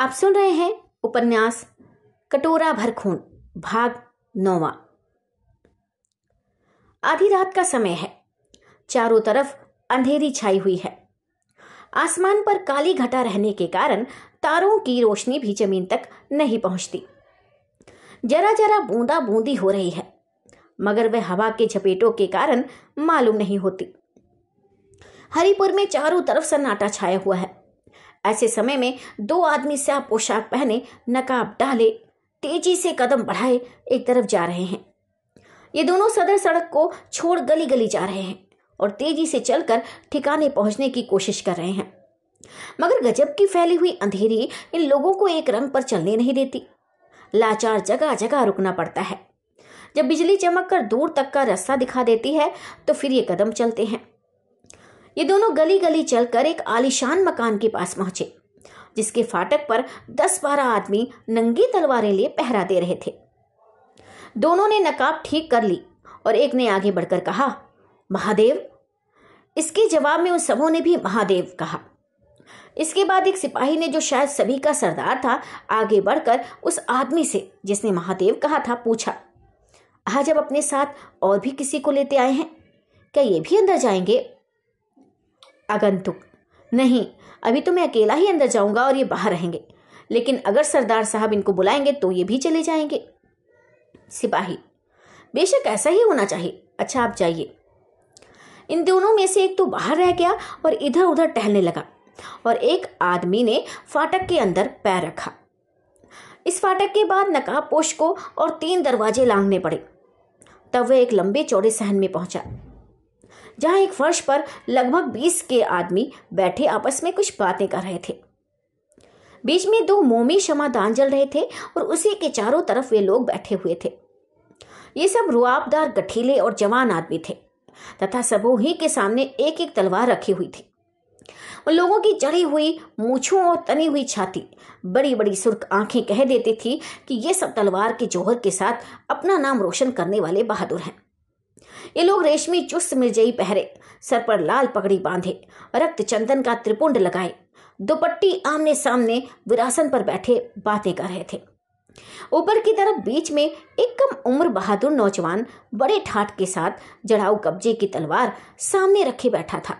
आप सुन रहे हैं उपन्यास कटोरा भर खून, भाग नौवा। आधी रात का समय है। चारों तरफ़ अंधेरी छाई हुई है। आसमान पर काली घटा रहने के कारण तारों की रोशनी भी ज़मीन तक नहीं पहुँचती। जरा जरा बूंदा बूंदी हो रही है, मगर वह हवा के झपेटों के कारण मालूम नहीं होती। हरिपुर में चारों तरफ़ सन्नाटा छाया हुआ है। ऐसे समय में दो आदमी स्या पोशाक पहने नकाब डाले, तेज़ी से कदम बढ़ाए, एक तरफ़ जा रहे हैं। ये दोनों सदर सड़क को छोड़ गली गली जा रहे हैं और तेज़ी से चलकर ठिकाने पहुँचने की कोशिश कर रहे हैं। मगर गजब की फैली हुई अंधेरी इन लोगों को एक रंग पर चलने नहीं देती। लाचार जगह जगह रुकना पड़ता है। जब बिजली चमक कर दूर तक का रास्ता दिखा देती है तो फिर ये कदम चलते हैं। ये दोनों गली गली चलकर एक आलिशान मकान के पास पहुँचे, जिसके फाटक पर दस बारह आदमी नंगी तलवारें लिए पहरा दे रहे थे। दोनों ने नकाब ठीक कर ली और एक ने आगे बढ़कर कहा, महादेव? इसके जवाब में उन सबों ने भी महादेव कहा। इसके बाद एक सिपाही ने जो शायद सभी का सरदार था, आगे बढ़कर उस आदमी से, जिसने महादेव कहा था, पूछा, आज अब अपने साथ और भी किसी को लेते आए हैं? क्या ये भी अंदर जाएँगे? आगंतुक। नहीं, अभी तो मैं अकेला ही अंदर जाऊँगा और ये बाहर रहेंगे। लेकिन अगर सरदार साहब इनको बुलाएँगे तो ये भी चले जाएँगे। सिपाही, बेशक ऐसा ही होना चाहिए। अच्छा आप जाइए। इन दोनों में से एक तो बाहर रह गया और इधर उधर टहलने लगा और एक आदमी ने फाटक के अंदर पैर रखा। इस फाटक के बाद नकाब पोश को और तीन दरवाजे लांगने पड़े। तब वह एक लंबे चौड़े सहन में पहुँचा। जहाँ एक फर्श पर लगभग बीस के आदमी बैठे आपस में कुछ बातें कर रहे थे। बीच में दो मोमी दान जल रहे थे और उसी के चारों तरफ़ वे लोग बैठे हुए थे। ये सब रुआबदार, गठीले और जवान आदमी थे तथा सबों ही के सामने एक एक तलवार रखी हुई थी। उन लोगों की चढ़ी हुई मूछों और तनी हुई छाती बड़ी बड़ी सुर्ख आँखें कह देती थी कि ये सब तलवार के जोहर के साथ अपना नाम रोशन करने वाले बहादुर हैं। ये लोग रेशमी चुस्त मिर्जई पहरे, सर पर लाल पगड़ी बांधे, रक्त चंदन का त्रिपुंड लगाए। दुपट्टी आमने सामने विरासन पर बैठे बातें कर रहे थे। ऊपर की तरफ़ बीच में एक कम उम्र बहादुर नौजवान बड़े ठाट के साथ जड़ाऊ कब्जे की तलवार सामने रखे बैठा था।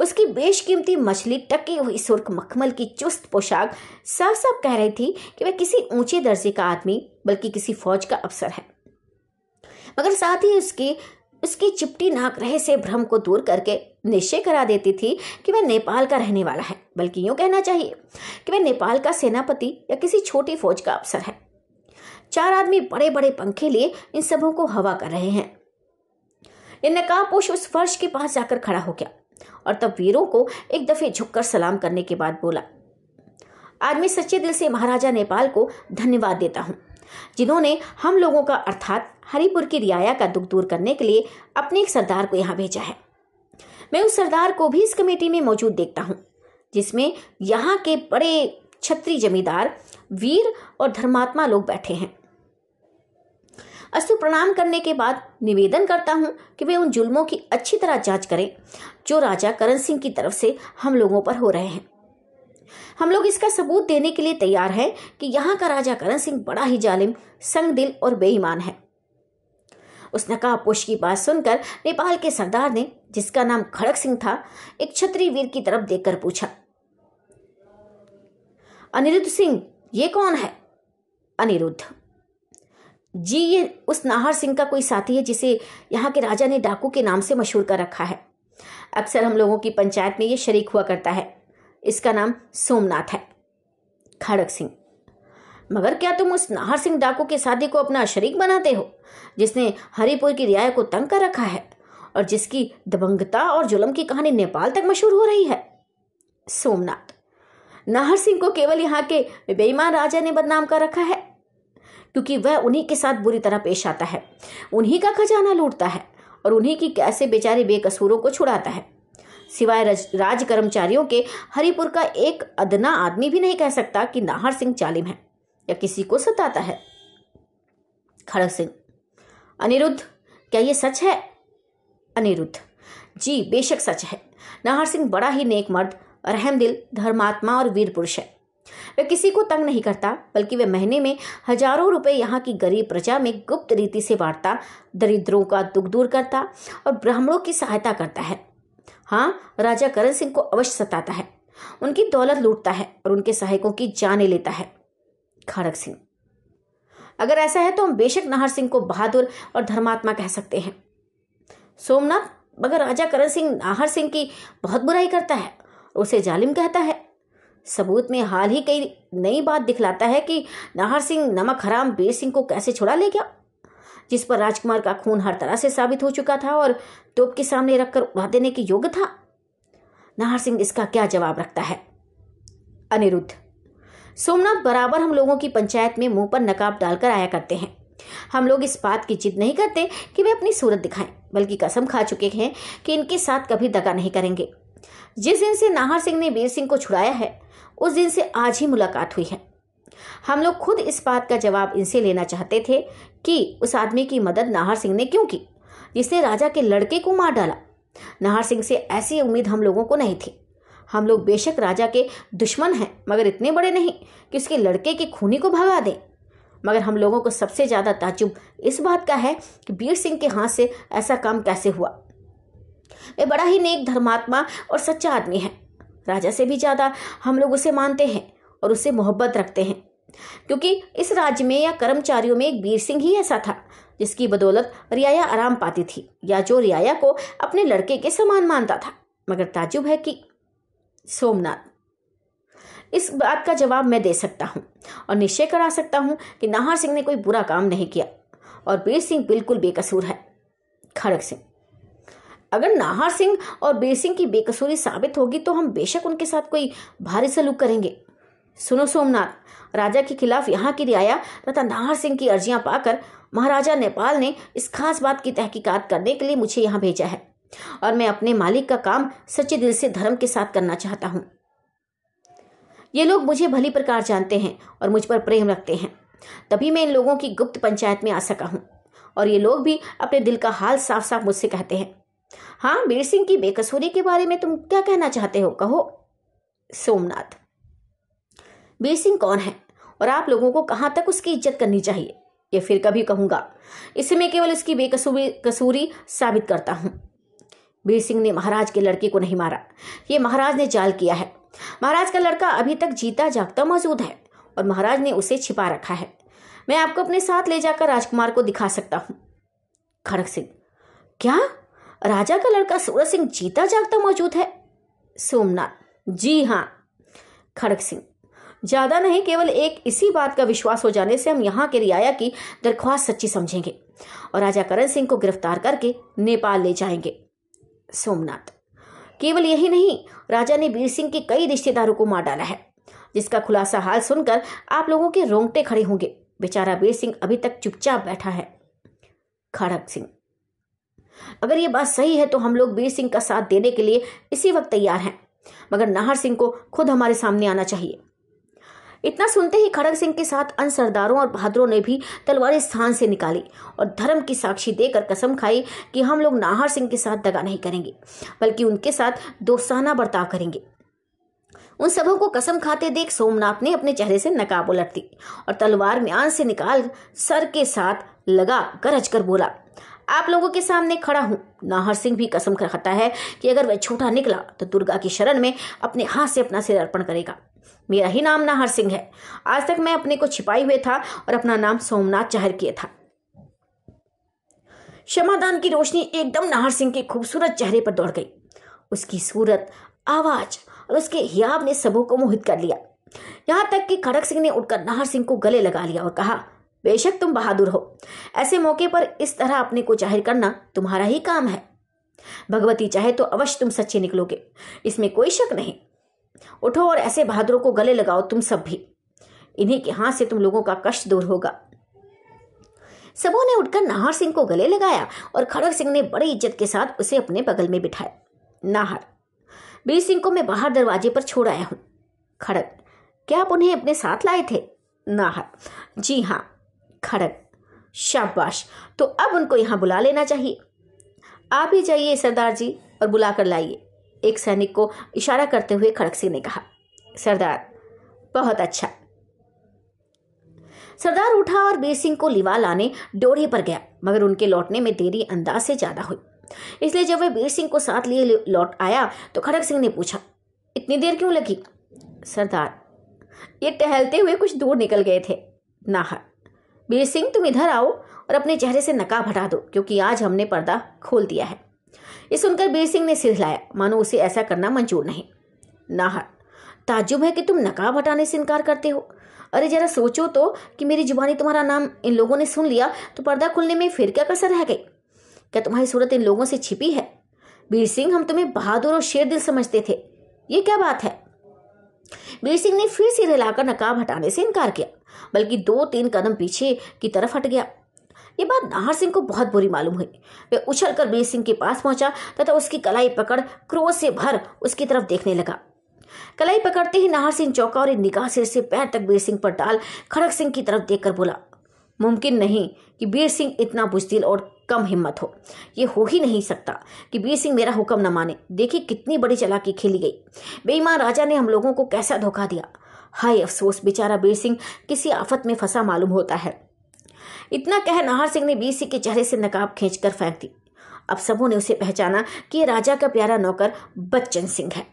उसकी बेशकीमती मछली टकी हुई सुर्ख मखमल की चुस्त पोशाक साफ़ साफ़ कह रही थी कि वह किसी ऊँचे दर्जे का आदमी, बल्कि किसी फौज का अफसर है। मगर साथ ही उसकी उसकी चिपटी नाक रहे से भ्रम को दूर करके निश्चय करा देती थी कि वह नेपाल का रहने वाला है। बल्कि यूँ कहना चाहिए कि वह नेपाल का सेनापति या किसी छोटी फौज का अफसर है। चार आदमी बड़े बड़े पंखे लिए इन सबों को हवा कर रहे हैं। इन नकाबपोश उस फर्श के पास जाकर खड़ा हो गया और तब वीरों को एक दफे झुककर सलाम करने के बाद बोला आज मैं सच्चे दिल से महाराजा नेपाल को धन्यवाद देता हूँ। जिन्होंने हम लोगों का, अर्थात हरिपुर की रियाया का दुख दूर करने के लिए अपने एक सरदार को यहाँ भेजा है। मैं उस सरदार को भी इस कमेटी में मौजूद देखता हूँ, जिसमें यहाँ के बड़े छत्री जमींदार, वीर और धर्मात्मा लोग बैठे हैं। अस्तु प्रणाम करने के बाद निवेदन करता हूँ कि वे उन जुल्मों की अच्छी तरह जाँच करें, जो राजा करण सिंह की तरफ़ से हम लोगों पर हो रहे हैं। हम लोग इसका सबूत देने के लिए तैयार हैं कि यहाँ का राजा करण सिंह बड़ा ही जालिम संग दिल और बेईमान है। उस नकाबपोश की बात सुनकर नेपाल के सरदार ने, जिसका नाम खड़क सिंह था, एक छत्री वीर की तरफ़ देखकर पूछा, अनिरुद्ध सिंह, ये कौन है? अनिरुद्ध। जी, ये उस नाहर सिंह का कोई साथी है जिसे यहाँ के राजा ने डाकू के नाम से मशहूर कर रखा है। अक्सर हम लोगों की पंचायत में ये शरीक हुआ करता है। इसका नाम सोमनाथ है। खड़क सिंह। मगर क्या तुम उस नाहर सिंह डाकू के शादी को अपना शरीक बनाते हो, जिसने हरिपुर की रियाय को तंग कर रखा है और जिसकी दबंगता और जुलम की कहानी नेपाल तक मशहूर हो रही है? सोमनाथ। नाहर सिंह को केवल यहाँ के बेईमान राजा ने बदनाम कर रखा है, क्योंकि वह उन्हीं के साथ बुरी तरह पेश आता है। उन्हीं का खजाना लूटता है और उन्हीं की कैसे बेचारे बेकसूरों को छुड़ाता है। सिवाय राज कर्मचारियों के हरिपुर का एक अदना आदमी भी नहीं कह सकता कि नाहर सिंह चालिम है, या किसी को सताता है। खड़ग सिंह, अनिरुद्ध, क्या ये सच है? अनिरुद्ध, जी बेशक सच है। नाहर सिंह बड़ा ही नेक मर्द रहम दिल धर्मात्मा और वीर पुरुष है। वह किसी को तंग नहीं करता, बल्कि वह महीने में हज़ारों रुपए यहाँ की गरीब प्रजा में गुप्त रीति से बांटता, दरिद्रों का दुख दूर करता और ब्राह्मणों की सहायता करता है। हाँ राजा करण सिंह को अवश्य सताता है। उनकी दौलत लूटता है और उनके सहायकों की जाने लेता है। खड़ग सिंह। अगर ऐसा है तो हम बेशक नाहर सिंह को बहादुर और धर्मात्मा कह सकते हैं। सोमनाथ, मगर राजा करण सिंह नाहर सिंह की बहुत बुराई करता है उसे जालिम कहता है। सबूत में हाल ही कई नई बात दिखलाता है कि नाहर सिंह नमक हराम बीर सिंह को कैसे छुड़ा ले गया। जिस पर राजकुमार का खून हर तरह से साबित हो चुका था और तोप के सामने रखकर उड़ा देने के योग्य था। नाहर सिंह इसका क्या जवाब रखता है? अनिरुद्ध। सोमनाथ बराबर हम लोगों की पंचायत में मुँह पर नकाब डालकर आया करते हैं। हम लोग इस बात की जिद नहीं करते कि वे अपनी सूरत दिखाएँ, बल्कि कसम खा चुके हैं कि इनके साथ कभी दगा नहीं करेंगे। जिस दिन से नाहर सिंह ने वीर सिंह को छुड़ाया है, उस दिन से आज ही मुलाकात हुई है। हम लोग खुद इस बात का जवाब इनसे लेना चाहते थे कि उस आदमी की मदद नाहर सिंह ने क्यों की, जिसने राजा के लड़के को मार डाला। नाहर सिंह से ऐसी उम्मीद हम लोगों को नहीं थी। हम लोग बेशक राजा के दुश्मन हैं, मगर इतने बड़े नहीं कि उसके लड़के के खूनी को भगा दें। मगर हम लोगों को सबसे ज़्यादा ताजुब इस बात का है कि वीर सिंह के हाथ से ऐसा काम कैसे हुआ। वे बड़ा ही नेक धर्मात्मा और सच्चा आदमी है। राजा से भी ज़्यादा हम लोग उसे मानते हैं। और उससे मोहब्बत रखते हैं। क्योंकि इस राज्य में या कर्मचारियों में एक वीर सिंह ही ऐसा था, जिसकी बदौलत रियाया आराम पाती थी या जो रियाया को अपने लड़के के समान मानता था। मगर ताजुब है कि सोमनाथ। इस बात का जवाब मैं दे सकता हूँ और निश्चय करा सकता हूँ कि नाहर सिंह ने कोई बुरा काम नहीं किया और बीर सिंह बिल्कुल बेकसूर है। खड़ग सिंह। अगर नाहर सिंह और बीर सिंह की बेकसूरी साबित होगी तो हम बेशक उनके साथ कोई भारी सलूक करेंगे। सुनो सोमनाथ, राजा के खिलाफ यहाँ की रियाया तथा नाहर सिंह की अर्जियाँ पाकर महाराजा नेपाल ने इस खास बात की तहकीकात करने के लिए मुझे यहाँ भेजा है और मैं अपने मालिक का काम सच्चे दिल से धर्म के साथ करना चाहता हूँ। ये लोग मुझे भली प्रकार जानते हैं और मुझ पर प्रेम रखते हैं। तभी मैं इन लोगों की गुप्त पंचायत में आ सका हूँ और ये लोग भी अपने दिल का हाल साफ़ साफ़ मुझसे कहते हैं। हाँ वीर सिंह की बेकसूरी के बारे में तुम क्या कहना चाहते हो? कहो। सोमनाथ सिंह कौन है? और आप लोगों को कहाँ तक उसकी इज़्ज़त करनी चाहिए? ये फिर कभी कहूँगा। इससे मैं केवल इसकी बेकसूरी, कसूरी साबित करता हूँ। वीर सिंह ने महाराज के लड़के को नहीं मारा। ये महाराज ने जाल किया है। महाराज का लड़का अभी तक जीता जागता मौजूद है और महाराज ने उसे छिपा रखा है। मैं आपको अपने साथ ले जाकर राजकुमार को दिखा सकता हूँ। खड़ग सिंह, क्या? राजा का लड़का सूरज सिंह जीता जागता मौजूद है? सोमनाथ, जी हाँ। खड़ग सिंह ज़्यादा नहीं, केवल एक इसी बात का विश्वास हो जाने से हम यहाँ के रियाया की दरख्वास्त सच्ची समझेंगे और राजा करण सिंह को गिरफ़्तार करके नेपाल ले जाएँगे। सोमनाथ। केवल यही नहीं, राजा ने वीर सिंह के कई रिश्तेदारों को मार डाला है, जिसका खुलासा हाल सुनकर आप लोगों के रोंगटे खड़े होंगे। बेचारा वीर सिंह अभी तक चुपचाप बैठा है। खड़ग सिंह। अगर ये बात सही है तो हम लोग वीर सिंह का साथ देने के लिए इसी वक्त तैयार हैं, मगर नाहर सिंह को खुद हमारे सामने आना चाहिए। इतना सुनते ही खड़ग सिंह के साथ अन्य सरदारों और बहादुरों ने भी तलवारें स्थान से निकाली और धर्म की साक्षी देकर कसम खाई कि हम लोग नाहर सिंह के साथ दगा नहीं करेंगे, बल्कि उनके साथ दोस्ताना बर्ताव करेंगे। उन सबों को कसम खाते देख सोमनाथ ने अपने चेहरे से नकाब उलट दी और तलवार म्यान से निकाल सर के साथ लगा गरज कर बोला, आप लोगों के सामने खड़ा हूँ। नाहर सिंह भी कसम खाता है कि अगर वह छोटा निकला तो दुर्गा की शरण में अपने हाथ से अपना सिर अर्पण करेगा। मेरा ही नाम नाहर सिंह है। आज तक मैं अपने को छिपाई हुए था और अपना नाम सोमनाथ ज़ाहिर किया था। क्षमादान की रोशनी एकदम नाहर सिंह के खूबसूरत चेहरे पर दौड़ गई। उसकी सूरत, आवाज़ और उसके हियाब ने सबों को मोहित कर लिया। यहाँ तक कि खड़क सिंह ने उठकर नाहर सिंह को गले लगा लिया और कहा, बेशक तुम बहादुर हो। ऐसे मौके पर इस तरह अपने को ज़ाहिर करना तुम्हारा ही काम है। भगवती चाहे तो अवश्य तुम सच्चे निकलोगे। इसमें कोई शक नहीं। उठो और ऐसे बहादुरों को गले लगाओ, तुम सब भी। इन्हीं के हाथ से तुम लोगों का कष्ट दूर होगा। सबों ने उठकर नाहर सिंह को गले लगाया और खड़ग सिंह ने बड़ी इज़्ज़त के साथ उसे अपने बगल में बिठाया। नाहर बीर सिंह को मैं बाहर दरवाजे पर छोड़ आया हूँ। खड़ग, क्या आप उन्हें अपने साथ लाए थे? नाहर, जी हाँ। खड़ग, शाबाश तो अब उनको यहाँ बुला लेना चाहिए। आप ही जाइए सरदार जी और बुलाकर लाइए। एक सैनिक को इशारा करते हुए खड़ग सिंह ने कहा, सरदार, बहुत अच्छा। सरदार उठा और बीर सिंह को लिवा लाने डोरी पर गया, मगर उनके लौटने में देरी अंदाज से ज़्यादा हुई। इसलिए जब वह बीर सिंह को साथ लिए लौट आया तो खड़क सिंह ने पूछा, इतनी देर क्यों लगी? सरदार, ये टहलते हुए कुछ दूर निकल गए थे। नाहर बीर सिंह, तुम इधर आओ और अपने चेहरे से नकाब हटा दो, क्योंकि आज हमने पर्दा खोल दिया है। ये सुनकर बीर सिंह ने सिर हिलाया। मानो उसे ऐसा करना मंजूर नहीं। नाहर ताजुब है कि तुम नकाब हटाने से इनकार करते हो? अरे जरा सोचो तो कि मेरी जुबानी तुम्हारा नाम इन लोगों ने सुन लिया तो पर्दा खुलने में फिर क्या कसर रह गई? क्या तुम्हारी सूरत इन लोगों से छिपी है? बीर सिंह, हम तुम्हें बहादुर और शेर दिल समझते थे। ये क्या बात है? बीर सिंह ने फिर सिर हिलाकर नकाब हटाने से इनकार किया, बल्कि दो तीन कदम पीछे की तरफ़ हट गया। ये बात नाहर सिंह को बहुत बुरी मालूम हुई। वे उछल कर बीर सिंह के पास पहुँचा तथा उसकी कलाई पकड़ क्रोध से भर उसकी तरफ़ देखने लगा। कलाई पकड़ते ही नाहर सिंह चौका और निगाह सिर से पैर तक बीर सिंह पर डाल खड़क सिंह की तरफ़ देखकर बोला, मुमकिन नहीं कि बीर सिंह इतना बुजदिल और कम हिम्मत हो। ये हो ही नहीं सकता कि बीर सिंह मेरा हुक्म न माने। देखिए कितनी बड़ी चलाकी खेली गई। बेईमान राजा ने हम लोगों को कैसा धोखा दिया? हाय अफसोस, बेचारा बीर सिंह किसी आफत में फंसा मालूम होता है। इतना कह नाहर सिंह ने बीर सिंह के चेहरे से नकाब खींचकर फेंक दी। अब सबों ने उसे पहचाना कि ये राजा का प्यारा नौकर बच्चन सिंह है।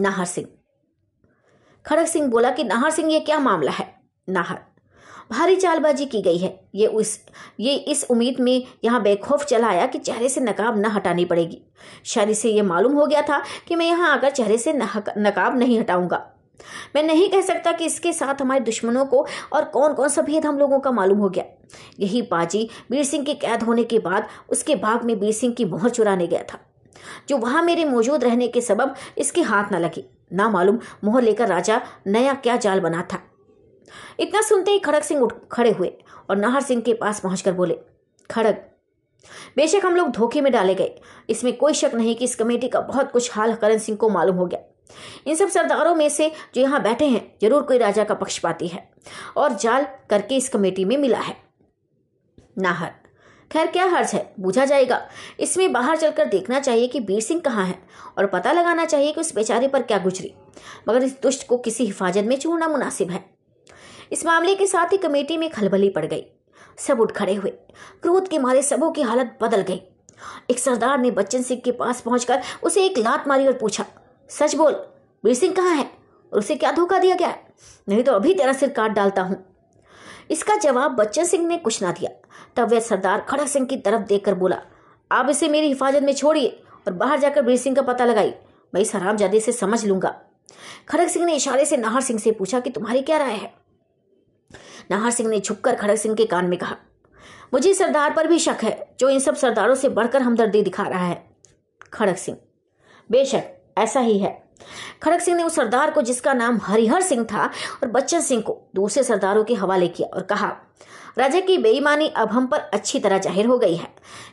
नाहर सिंह। खड़ग सिंह बोला कि नाहर सिंह, ये क्या मामला है? नाहर। भारी चालबाजी की गई है। ये उस, ये इस उम्मीद में यहाँ बेखौफ चला आया कि चेहरे से नकाब न हटानी पड़ेगी। शायद इसे ये मालूम हो गया था कि मैं यहाँ आकर चेहरे से नकाब नहीं हटाऊँगा। मैं नहीं कह सकता कि इसके साथ हमारे दुश्मनों को और कौन कौन सा भेद हम लोगों का मालूम हो गया। यही पाजी बीर सिंह के कैद होने के बाद उसके बाग में बीर सिंह की मोहर चुराने गया था, जो वहाँ मेरे मौजूद रहने के सबब इसके हाथ न लगे। ना मालूम मोहर लेकर राजा नया क्या जाल बना था। इतना सुनते ही खड़ग सिंह उठ खड़े हुए और नाहर सिंह के पास पहुंचकर बोले, खड़ग, बेशक हम लोग धोखे में डाले गए। इसमें कोई शक नहीं कि इस कमेटी का बहुत कुछ हाल करण सिंह को मालूम हो गया। इन सब सरदारों में से जो यहाँ बैठे हैं, ज़रूर कोई राजा का पक्षपाती है। और जाल करके इस कमेटी में मिला है। नाहर खैर, क्या हर्ज है? पूछा जाएगा। इसमें बाहर चलकर देखना चाहिए कि बीर सिंह कहाँ है और पता लगाना चाहिए कि उस बेचारे पर क्या गुजरी। मगर इस दुष्ट को किसी हिफाजत में छोड़ना मुनासिब है। इस मामले के साथ ही कमेटी में खलबली पड़ गई। सब उठ खड़े हुए। क्रोध के मारे सबों की हालत बदल गई। एक सरदार ने बच्चन सिंह के पास पहुंचकर उसे एक लात मारी और पूछा सच बोल वीर सिंह कहाँ है? और उसे क्या धोखा दिया गया नहीं तो अभी तेरा सिर काट डालता हूँ। इसका जवाब बच्चन सिंह ने कुछ ना दिया। तब वह सरदार खड़क सिंह की तरफ़ देखकर बोला, आप इसे मेरी हिफाजत में छोड़िए और बाहर जाकर वीर सिंह का पता लगाई मैं इस हरामजादे से समझ लूँगा। खड़क सिंह ने इशारे से नाहर सिंह से पूछा कि तुम्हारी क्या राय है? नाहर सिंह ने छुपकर खड़क सिंह के कान में कहा, मुझे सरदार पर भी शक है, जो इन सब सरदारों से बढ़कर हमदर्दी दिखा रहा है। खड़क सिंह, बेशक ऐसा ही है। खड़क सिंह ने उस सरदार को, जिसका नाम हरिहर सिंह था, और बच्चन सिंह को दूसरे सरदारों के हवाले किया और कहा, राजा की बेईमानी अब हम पर अच्छी तरह ज़ाहिर हो गई है।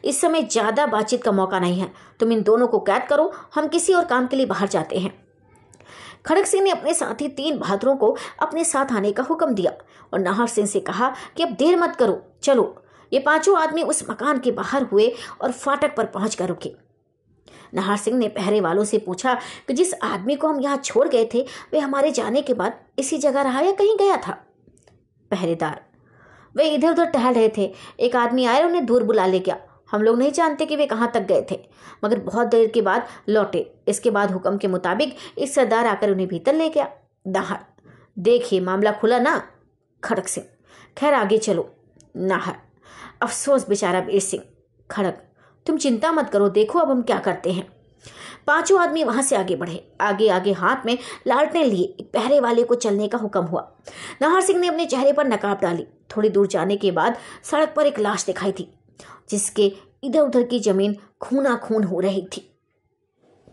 इस समय ज़्यादा बातचीत का मौका नहीं है। तुम इन दोनों को कैद करो। हम किसी और काम के लिए बाहर जाते हैं। खड़क सिंह ने अपने साथी तीन बहादुरों को अपने साथ आने का हुक्म दिया और नाहर सिंह से कहा कि अब देर मत करो। चलो। ये पाँचों आदमी उस मकान के बाहर हुए और फाटक पर पहुँच कर रुके। नाहर सिंह ने पहरे वालों से पूछा कि जिस आदमी को हम यहाँ छोड़ गए थे, वे हमारे जाने के बाद इसी जगह रहा या कहीं गया था? पहरेदार, वे इधर उधर टहल रहे थे। एक आदमी आया उन्हें दूर बुला ले गया। हम लोग नहीं जानते कि वे कहाँ तक गए थे, मगर बहुत देर के बाद लौटे। इसके बाद हुक्म के मुताबिक एक सरदार आकर उन्हें भीतर ले गया। नाहर, देखिए मामला खुला ना? खड़क सिंह, खैर आगे चलो। नाहर, अफसोस बेचारा बीर सिंह, खड़क। तुम चिंता मत करो, देखो अब हम क्या करते हैं। पाँचों आदमी वहाँ से आगे बढ़े। आगे आगे हाथ में लालटने लिए। एक पहरे वाले को चलने का हुक्म हुआ। नाहर सिंह ने अपने चेहरे पर नकाब डाली। थोड़ी दूर जाने के बाद सड़क पर एक लाश दिखाई थी, जिसके इधर उधर की ज़मीन खूना खून हो रही थी।